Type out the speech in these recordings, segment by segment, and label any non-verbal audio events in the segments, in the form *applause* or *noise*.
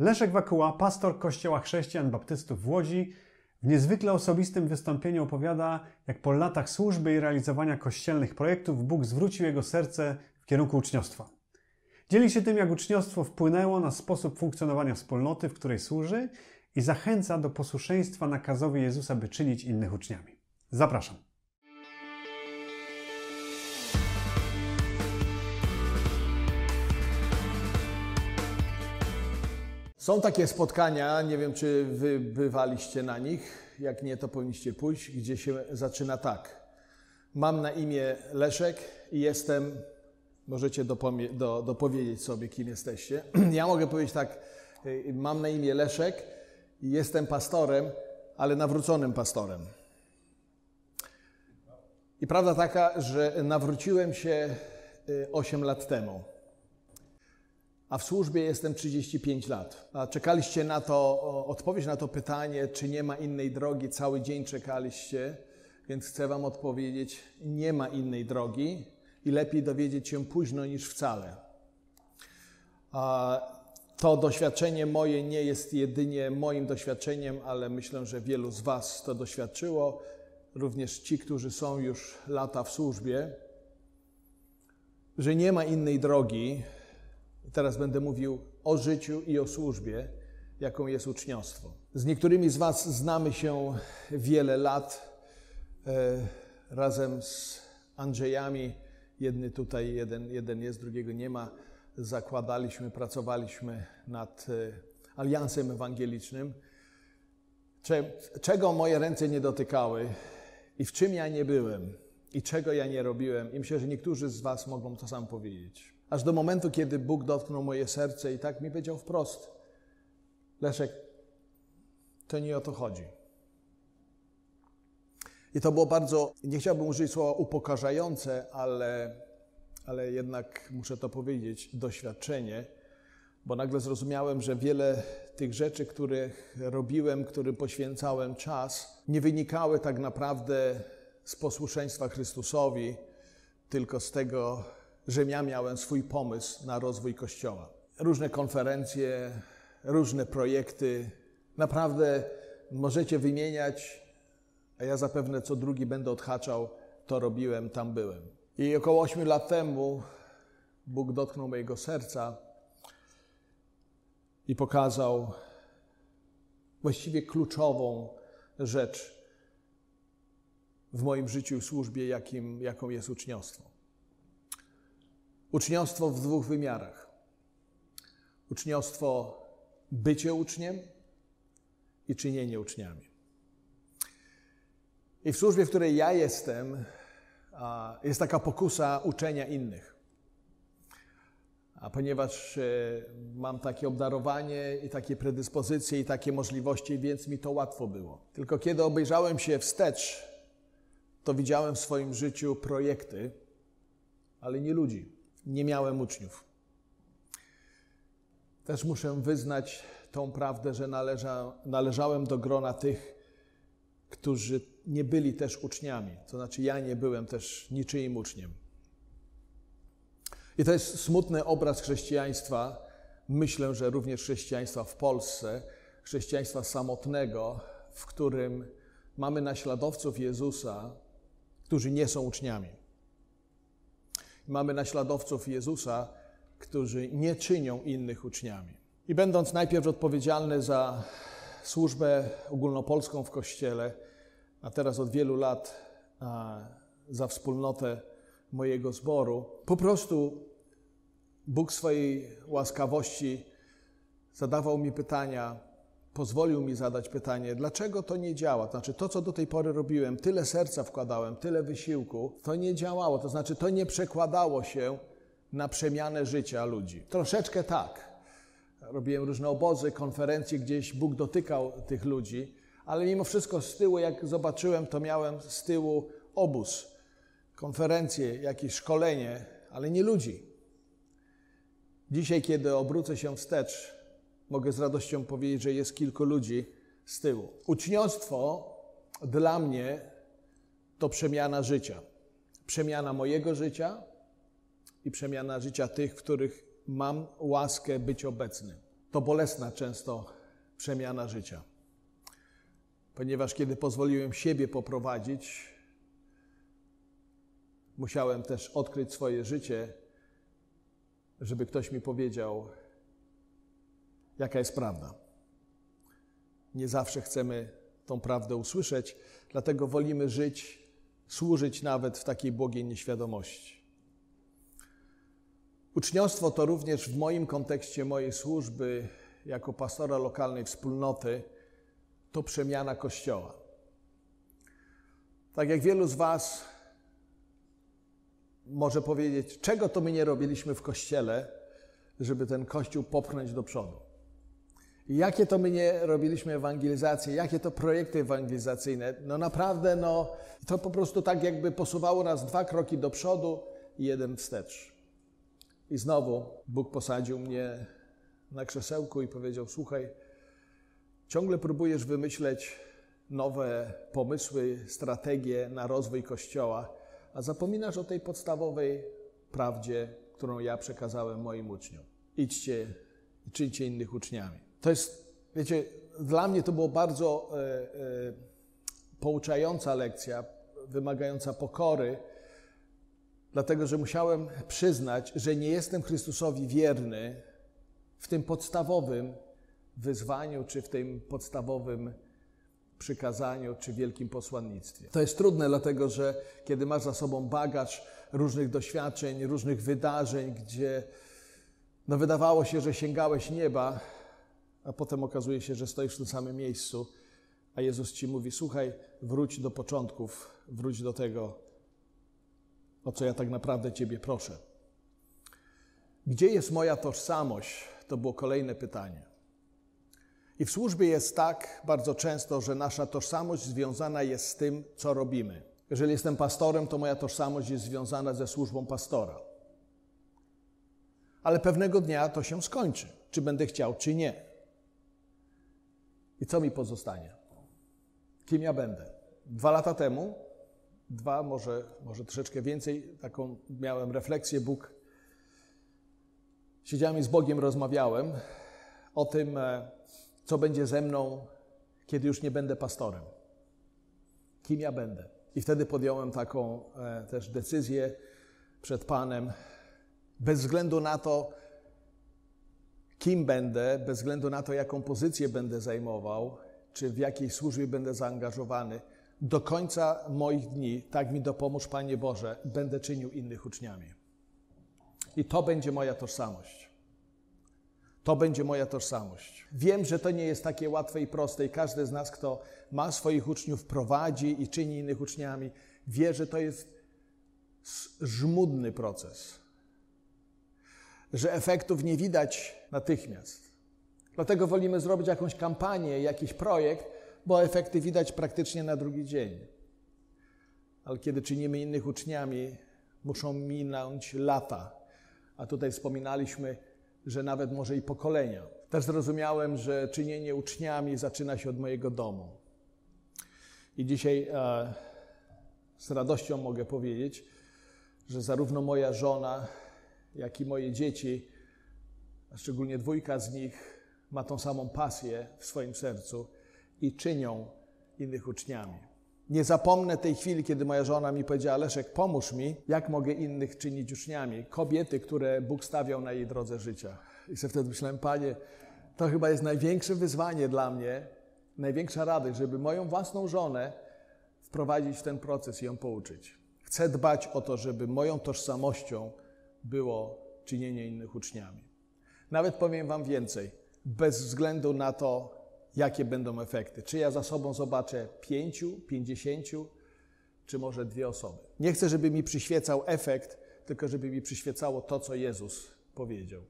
Leszek Wakuła, pastor Kościoła Chrześcijan Baptystów w Łodzi, w niezwykle osobistym wystąpieniu opowiada, jak po latach służby i realizowania kościelnych projektów Bóg zwrócił jego serce w kierunku uczniostwa. Dzieli się tym, jak uczniostwo wpłynęło na sposób funkcjonowania wspólnoty, w której służy i zachęca do posłuszeństwa nakazowi Jezusa, by czynić innych uczniami. Zapraszam. Są takie spotkania, nie wiem czy wy bywaliście na nich, jak nie to powinniście pójść, gdzie się zaczyna tak. Mam na imię Leszek i jestem, możecie do, dopowiedzieć sobie kim jesteście. *clears throat* Ja mogę powiedzieć tak, y, mam na imię Leszek i jestem pastorem, ale nawróconym pastorem. I prawda taka, że nawróciłem się 8 y, lat temu a w służbie jestem 35 lat. A czekaliście na to, odpowiedź na to pytanie, czy nie ma innej drogi, cały dzień czekaliście, więc chcę Wam odpowiedzieć, nie ma innej drogi i lepiej dowiedzieć się późno niż wcale. A to doświadczenie moje nie jest jedynie moim doświadczeniem, ale myślę, że wielu z Was to doświadczyło, również ci, którzy są już lata w służbie, że nie ma innej drogi, Teraz będę mówił o życiu i o służbie, jaką jest uczniostwo. Z niektórymi z Was znamy się wiele lat. E, razem z Andrzejami, jedny tutaj, jeden, jeden jest, drugiego nie ma, zakładaliśmy, pracowaliśmy nad e, Aliansem Ewangelicznym. Czego moje ręce nie dotykały i w czym ja nie byłem i czego ja nie robiłem. I myślę, że niektórzy z Was mogą to sam powiedzieć. Aż do momentu, kiedy Bóg dotknął moje serce i tak mi powiedział wprost: Leszek, to nie o to chodzi. I to było bardzo, nie chciałbym użyć słowa upokarzające, ale, ale jednak muszę to powiedzieć, doświadczenie, bo nagle zrozumiałem, że wiele tych rzeczy, których robiłem, którym poświęcałem czas, nie wynikały tak naprawdę z posłuszeństwa Chrystusowi, tylko z tego, że ja miałem swój pomysł na rozwój Kościoła. Różne konferencje, różne projekty. Naprawdę możecie wymieniać, a ja zapewne co drugi będę odhaczał, to robiłem, tam byłem. I około 8 lat temu Bóg dotknął mojego serca i pokazał właściwie kluczową rzecz w moim życiu i służbie, jakim, jaką jest uczniostwo. Uczniostwo w dwóch wymiarach. Uczniostwo bycie uczniem i czynienie uczniami. I w służbie, w której ja jestem, jest taka pokusa uczenia innych. A ponieważ e, mam takie obdarowanie i takie predyspozycje i takie możliwości, więc mi to łatwo było. Tylko kiedy obejrzałem się wstecz, to widziałem w swoim życiu projekty, ale nie ludzi nie miałem uczniów. Też muszę wyznać tą prawdę, że należa, należałem do grona tych, którzy nie byli też uczniami. To znaczy, ja nie byłem też niczyim uczniem. I to jest smutny obraz chrześcijaństwa. Myślę, że również chrześcijaństwa w Polsce, chrześcijaństwa samotnego, w którym mamy naśladowców Jezusa, którzy nie są uczniami. Mamy naśladowców Jezusa, którzy nie czynią innych uczniami. I będąc najpierw odpowiedzialny za służbę ogólnopolską w Kościele, a teraz od wielu lat za wspólnotę mojego zboru, po prostu Bóg swojej łaskawości zadawał mi pytania, pozwolił mi zadać pytanie, dlaczego to nie działa? To znaczy, to, co do tej pory robiłem, tyle serca wkładałem, tyle wysiłku, to nie działało. To znaczy, to nie przekładało się na przemianę życia ludzi. Troszeczkę tak. Robiłem różne obozy, konferencje, gdzieś Bóg dotykał tych ludzi, ale mimo wszystko z tyłu, jak zobaczyłem, to miałem z tyłu obóz, konferencje, jakieś szkolenie, ale nie ludzi. Dzisiaj, kiedy obrócę się wstecz, mogę z radością powiedzieć, że jest kilku ludzi z tyłu. Uczniostwo dla mnie to przemiana życia. Przemiana mojego życia i przemiana życia tych, w których mam łaskę być obecny. to bolesna często przemiana życia. Ponieważ kiedy pozwoliłem siebie poprowadzić, musiałem też odkryć swoje życie, żeby ktoś mi powiedział, jaka jest prawda. Nie zawsze chcemy tą prawdę usłyszeć, dlatego wolimy żyć, służyć nawet w takiej błogiej nieświadomości. Uczniostwo to również w moim kontekście mojej służby jako pastora lokalnej wspólnoty to przemiana Kościoła. Tak jak wielu z Was może powiedzieć, czego to my nie robiliśmy w Kościele, żeby ten Kościół popchnąć do przodu. Jakie to my nie robiliśmy ewangelizację, jakie to projekty ewangelizacyjne. No naprawdę, no, to po prostu tak jakby posuwało nas dwa kroki do przodu i jeden wstecz. I znowu Bóg posadził mnie na krzesełku i powiedział: Słuchaj, ciągle próbujesz wymyśleć nowe pomysły, strategie na rozwój Kościoła, a zapominasz o tej podstawowej prawdzie, którą ja przekazałem moim uczniom. Idźcie i czyńcie innych uczniami. To jest, wiecie, dla mnie to była bardzo e, e, pouczająca lekcja, wymagająca pokory, dlatego że musiałem przyznać, że nie jestem Chrystusowi wierny w tym podstawowym wyzwaniu, czy w tym podstawowym przykazaniu, czy wielkim posłannictwie. To jest trudne, dlatego że kiedy masz za sobą bagaż różnych doświadczeń, różnych wydarzeń, gdzie no wydawało się, że sięgałeś nieba, a potem okazuje się, że stoisz w tym samym miejscu, a Jezus ci mówi: Słuchaj, wróć do początków, wróć do tego, o co ja tak naprawdę Ciebie proszę. Gdzie jest moja tożsamość? To było kolejne pytanie. I w służbie jest tak bardzo często, że nasza tożsamość związana jest z tym, co robimy. Jeżeli jestem pastorem, to moja tożsamość jest związana ze służbą pastora. Ale pewnego dnia to się skończy, czy będę chciał, czy nie. I co mi pozostanie? Kim ja będę? Dwa lata temu, dwa, może, może troszeczkę więcej, taką miałem refleksję, Bóg. Siedziałem i z Bogiem rozmawiałem o tym, e, co będzie ze mną, kiedy już nie będę pastorem. Kim ja będę? I wtedy podjąłem taką e, też decyzję przed Panem, bez względu na to, kim będę, bez względu na to, jaką pozycję będę zajmował, czy w jakiej służbie będę zaangażowany, do końca moich dni, tak mi dopomóż Panie Boże, będę czynił innych uczniami. I to będzie moja tożsamość. To będzie moja tożsamość. Wiem, że to nie jest takie łatwe i proste, i każdy z nas, kto ma swoich uczniów, prowadzi i czyni innych uczniami, wie, że to jest żmudny proces. Że efektów nie widać natychmiast. Dlatego wolimy zrobić jakąś kampanię, jakiś projekt, bo efekty widać praktycznie na drugi dzień. Ale kiedy czynimy innych uczniami, muszą minąć lata. A tutaj wspominaliśmy, że nawet może i pokolenia. Też zrozumiałem, że czynienie uczniami zaczyna się od mojego domu. I dzisiaj e, z radością mogę powiedzieć, że zarówno moja żona, jak i moje dzieci, a szczególnie dwójka z nich, ma tą samą pasję w swoim sercu i czynią innych uczniami. Nie zapomnę tej chwili, kiedy moja żona mi powiedziała: Leszek, pomóż mi, jak mogę innych czynić uczniami. Kobiety, które Bóg stawiał na jej drodze życia. I sobie wtedy myślałem, Panie, to chyba jest największe wyzwanie dla mnie, największa radość, żeby moją własną żonę wprowadzić w ten proces i ją pouczyć. Chcę dbać o to, żeby moją tożsamością było czynienie innych uczniami. Nawet powiem Wam więcej, bez względu na to, jakie będą efekty. Czy ja za sobą zobaczę pięciu, pięćdziesięciu, czy może dwie osoby. Nie chcę, żeby mi przyświecał efekt, tylko żeby mi przyświecało to, co Jezus powiedział.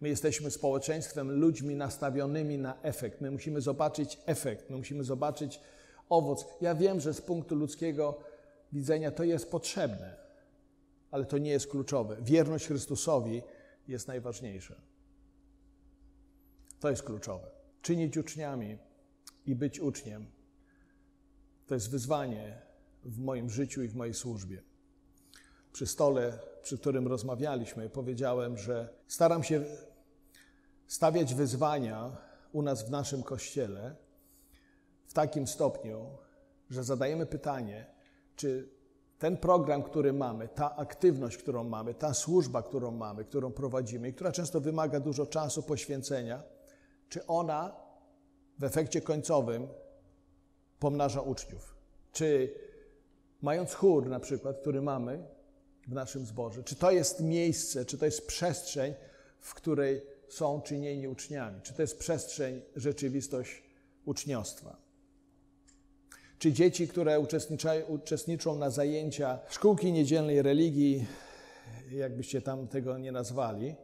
My jesteśmy społeczeństwem, ludźmi nastawionymi na efekt. My musimy zobaczyć efekt, my musimy zobaczyć owoc. Ja wiem, że z punktu ludzkiego widzenia to jest potrzebne, ale to nie jest kluczowe. Wierność Chrystusowi jest najważniejsza. To jest kluczowe. Czynić uczniami i być uczniem to jest wyzwanie w moim życiu i w mojej służbie. Przy stole, przy którym rozmawialiśmy, powiedziałem, że staram się stawiać wyzwania u nas w naszym kościele w takim stopniu, że zadajemy pytanie, czy ten program, który mamy, ta aktywność, którą mamy, ta służba, którą mamy, którą prowadzimy i która często wymaga dużo czasu, poświęcenia, czy ona w efekcie końcowym pomnaża uczniów? Czy mając chór na przykład, który mamy w naszym zborze, czy to jest miejsce, czy to jest przestrzeń, w której są czynieni uczniami? Czy to jest przestrzeń, rzeczywistość uczniostwa? Czy dzieci, które uczestniczą na zajęcia szkółki niedzielnej religii, jakbyście tam tego nie nazwali,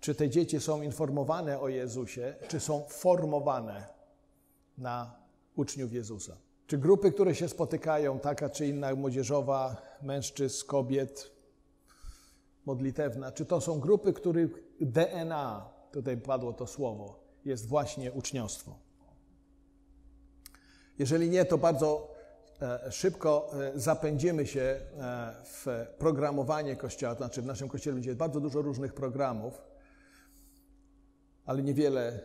czy te dzieci są informowane o Jezusie, czy są formowane na uczniów Jezusa? Czy grupy, które się spotykają, taka czy inna młodzieżowa, mężczyzn, kobiet, modlitewna, czy to są grupy, których DNA, tutaj padło to słowo, jest właśnie uczniostwo? Jeżeli nie, to bardzo e, szybko e, zapędzimy się e, w programowanie Kościoła, to znaczy w naszym Kościele będzie bardzo dużo różnych programów, ale niewiele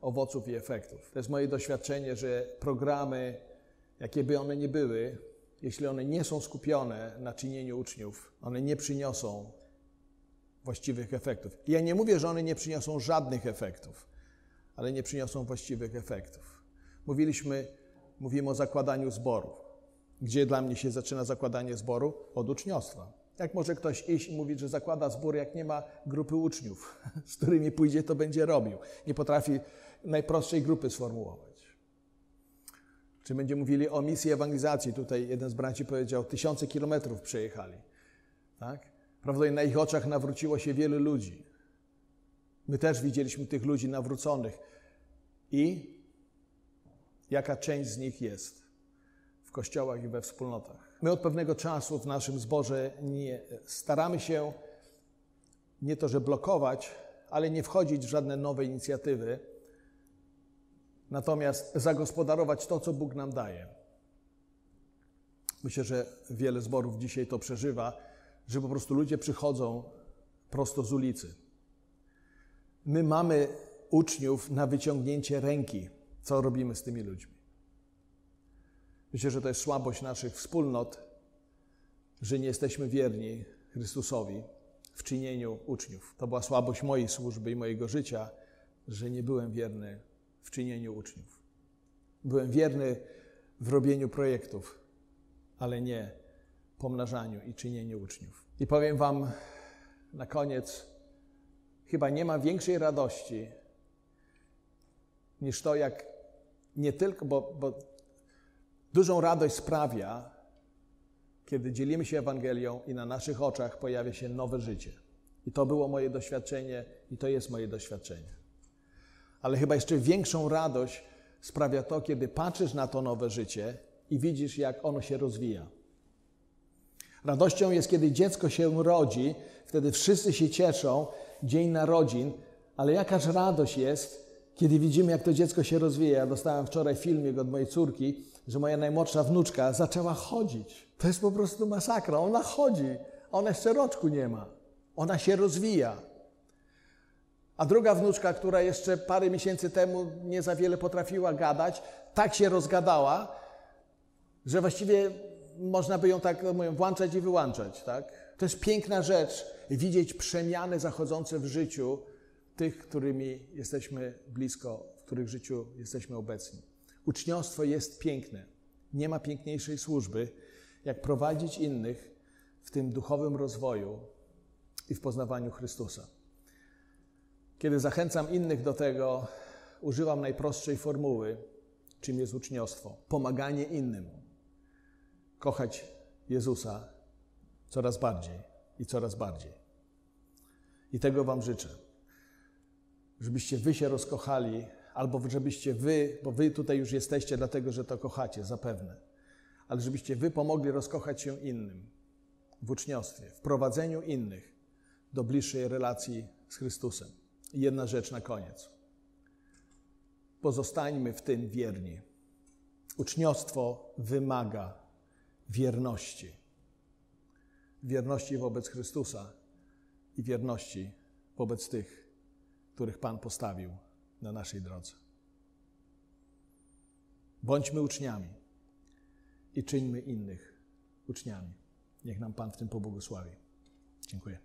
owoców i efektów. To jest moje doświadczenie, że programy, jakie by one nie były, jeśli one nie są skupione na czynieniu uczniów, one nie przyniosą właściwych efektów. Ja nie mówię, że one nie przyniosą żadnych efektów, ale nie przyniosą właściwych efektów. Mówiliśmy, mówimy o zakładaniu zboru. Gdzie dla mnie się zaczyna zakładanie zboru? Od uczniostwa. Jak może ktoś iść i mówić, że zakłada zbór, jak nie ma grupy uczniów, *laughs* z którymi pójdzie, to będzie robił. Nie potrafi najprostszej grupy sformułować. Czy będziemy mówili o misji ewangelizacji? Tutaj jeden z braci powiedział, tysiące kilometrów przejechali. Tak? Prawdopodobnie na ich oczach nawróciło się wielu ludzi. My też widzieliśmy tych ludzi nawróconych. I jaka część z nich jest w kościołach i we wspólnotach. My od pewnego czasu w naszym zborze nie, staramy się nie to, że blokować, ale nie wchodzić w żadne nowe inicjatywy, natomiast zagospodarować to, co Bóg nam daje. Myślę, że wiele zborów dzisiaj to przeżywa, że po prostu ludzie przychodzą prosto z ulicy. My mamy uczniów na wyciągnięcie ręki. Co robimy z tymi ludźmi? Myślę, że to jest słabość naszych wspólnot, że nie jesteśmy wierni Chrystusowi w czynieniu uczniów. To była słabość mojej służby i mojego życia, że nie byłem wierny w czynieniu uczniów. Byłem wierny w robieniu projektów, ale nie pomnażaniu i czynieniu uczniów. I powiem Wam na koniec, chyba nie ma większej radości niż to, jak nie tylko, bo, bo dużą radość sprawia, kiedy dzielimy się Ewangelią i na naszych oczach pojawia się nowe życie. I to było moje doświadczenie i to jest moje doświadczenie. Ale chyba jeszcze większą radość sprawia to, kiedy patrzysz na to nowe życie i widzisz, jak ono się rozwija. Radością jest, kiedy dziecko się rodzi, wtedy wszyscy się cieszą, dzień narodzin, ale jakaż radość jest, kiedy widzimy, jak to dziecko się rozwija. Ja dostałem wczoraj filmik od mojej córki, że moja najmłodsza wnuczka zaczęła chodzić. To jest po prostu masakra. Ona chodzi. Ona jeszcze roczku nie ma. Ona się rozwija. A druga wnuczka, która jeszcze parę miesięcy temu nie za wiele potrafiła gadać, tak się rozgadała, że właściwie można by ją tak mówią, włączać i wyłączać. Tak? To jest piękna rzecz, widzieć przemiany zachodzące w życiu tych, którymi jesteśmy blisko, w których życiu jesteśmy obecni. Uczniostwo jest piękne. Nie ma piękniejszej służby, jak prowadzić innych w tym duchowym rozwoju i w poznawaniu Chrystusa. Kiedy zachęcam innych do tego, używam najprostszej formuły, czym jest uczniostwo. Pomaganie innym. Kochać Jezusa coraz bardziej i coraz bardziej. I tego Wam życzę żebyście wy się rozkochali, albo żebyście wy, bo wy tutaj już jesteście dlatego, że to kochacie, zapewne, ale żebyście wy pomogli rozkochać się innym w uczniostwie, w prowadzeniu innych do bliższej relacji z Chrystusem. I jedna rzecz na koniec. Pozostańmy w tym wierni. Uczniostwo wymaga wierności. Wierności wobec Chrystusa i wierności wobec tych, których Pan postawił na naszej drodze. Bądźmy uczniami i czyńmy innych uczniami. Niech nam Pan w tym pobłogosławi. Dziękuję.